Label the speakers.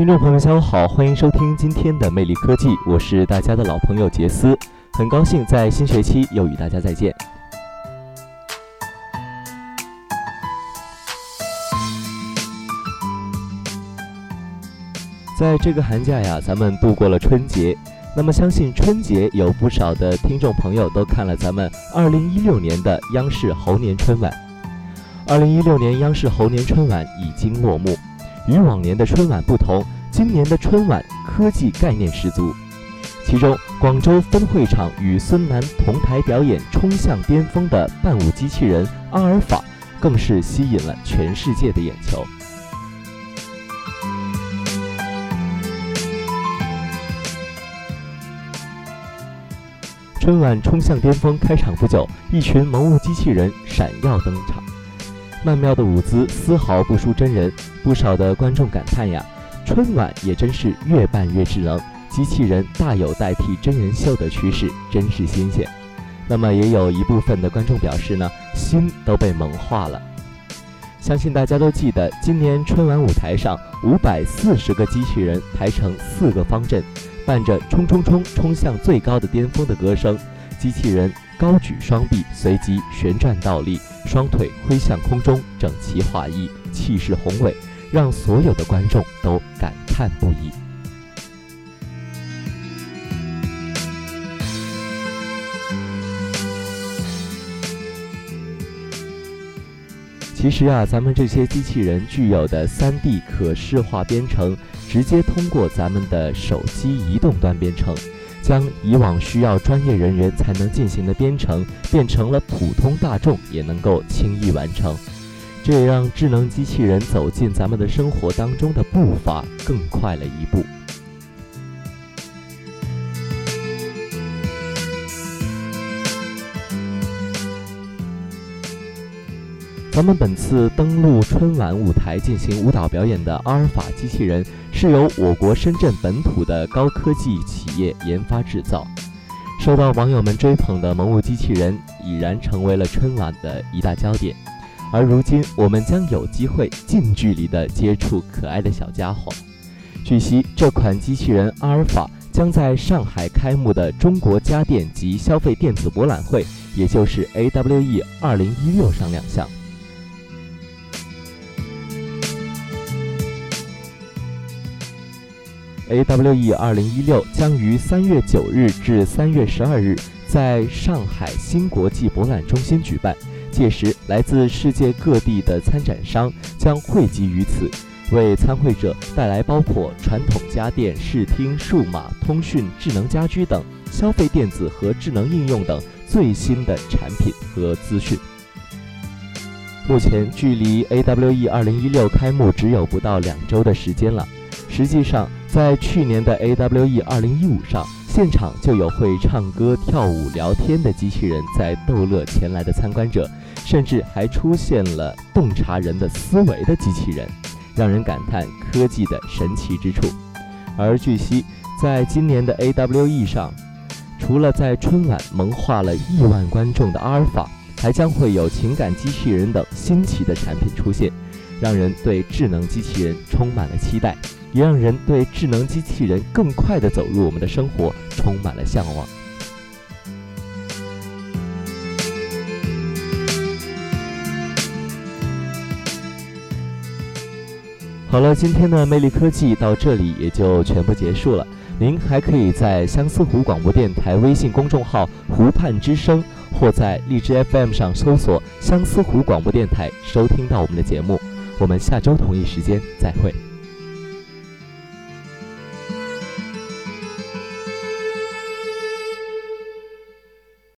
Speaker 1: 听众朋友，下午好，欢迎收听今天的魅力科技，我是大家的老朋友杰斯，很高兴在新学期又与大家再见。在这个寒假呀，咱们度过了春节，那么相信春节有不少的听众朋友都看了咱们2016年的央视猴年春晚。2016年央视猴年春晚已经落幕。与往年的春晚不同，今年的春晚科技概念十足。其中，广州分会场与孙楠同台表演冲向巅峰的伴舞机器人阿尔法，更是吸引了全世界的眼球。春晚冲向巅峰开场不久，一群萌物机器人闪耀登场。曼妙的舞姿丝毫不输真人，不少的观众感叹呀，春晚也真是越办越智能，机器人大有代替真人秀的趋势，真是新鲜。那么也有一部分的观众表示呢，心都被萌化了。相信大家都记得，今年春晚舞台上五百四十个机器人排成四个方阵，伴着冲冲冲冲向最高的巅峰的歌声，机器人。高举双臂，随即旋转倒立，双腿挥向空中，整齐划一，气势宏伟，让所有的观众都感叹不已。其实啊，咱们这些机器人具有的 3D 可视化编程，直接通过咱们的手机移动端编程。将以往需要专业人员才能进行的编程，变成了普通大众也能够轻易完成，这也让智能机器人走进咱们的生活当中的步伐更快了一步。咱们本次登陆春晚舞台进行舞蹈表演的阿尔法机器人，是由我国深圳本土的高科技企业研发制造。受到网友们追捧的萌物机器人，已然成为了春晚的一大焦点。而如今，我们将有机会近距离地接触可爱的小家伙。据悉，这款机器人阿尔法将在上海开幕的中国家电及消费电子博览会，也就是 AWE 2016上亮相。AWE 二零一六将于三月九日至三月十二日在上海新国际博览中心举办，届时来自世界各地的参展商将汇集于此，为参会者带来包括传统家电、视听、数码、通讯、智能家居等消费电子和智能应用等最新的产品和资讯。目前距离 AWE 二零一六开幕只有不到两周的时间了，实际上。在去年的 AWE 2015上，现场就有会唱歌、跳舞、聊天的机器人在逗乐前来的参观者，甚至还出现了洞察人的思维的机器人，让人感叹科技的神奇之处。而据悉，在今年的 AWE 上，除了在春晚萌化了亿万观众的阿尔法，还将会有情感机器人等新奇的产品出现，让人对智能机器人充满了期待。也让人对智能机器人更快地走入我们的生活充满了向往。好了，今天的魅力科技到这里也就全部结束了。您还可以在相思湖广播电台微信公众号“湖畔之声”或在荔枝 FM 上搜索“相思湖广播电台”收听到我们的节目。我们下周同一时间再会。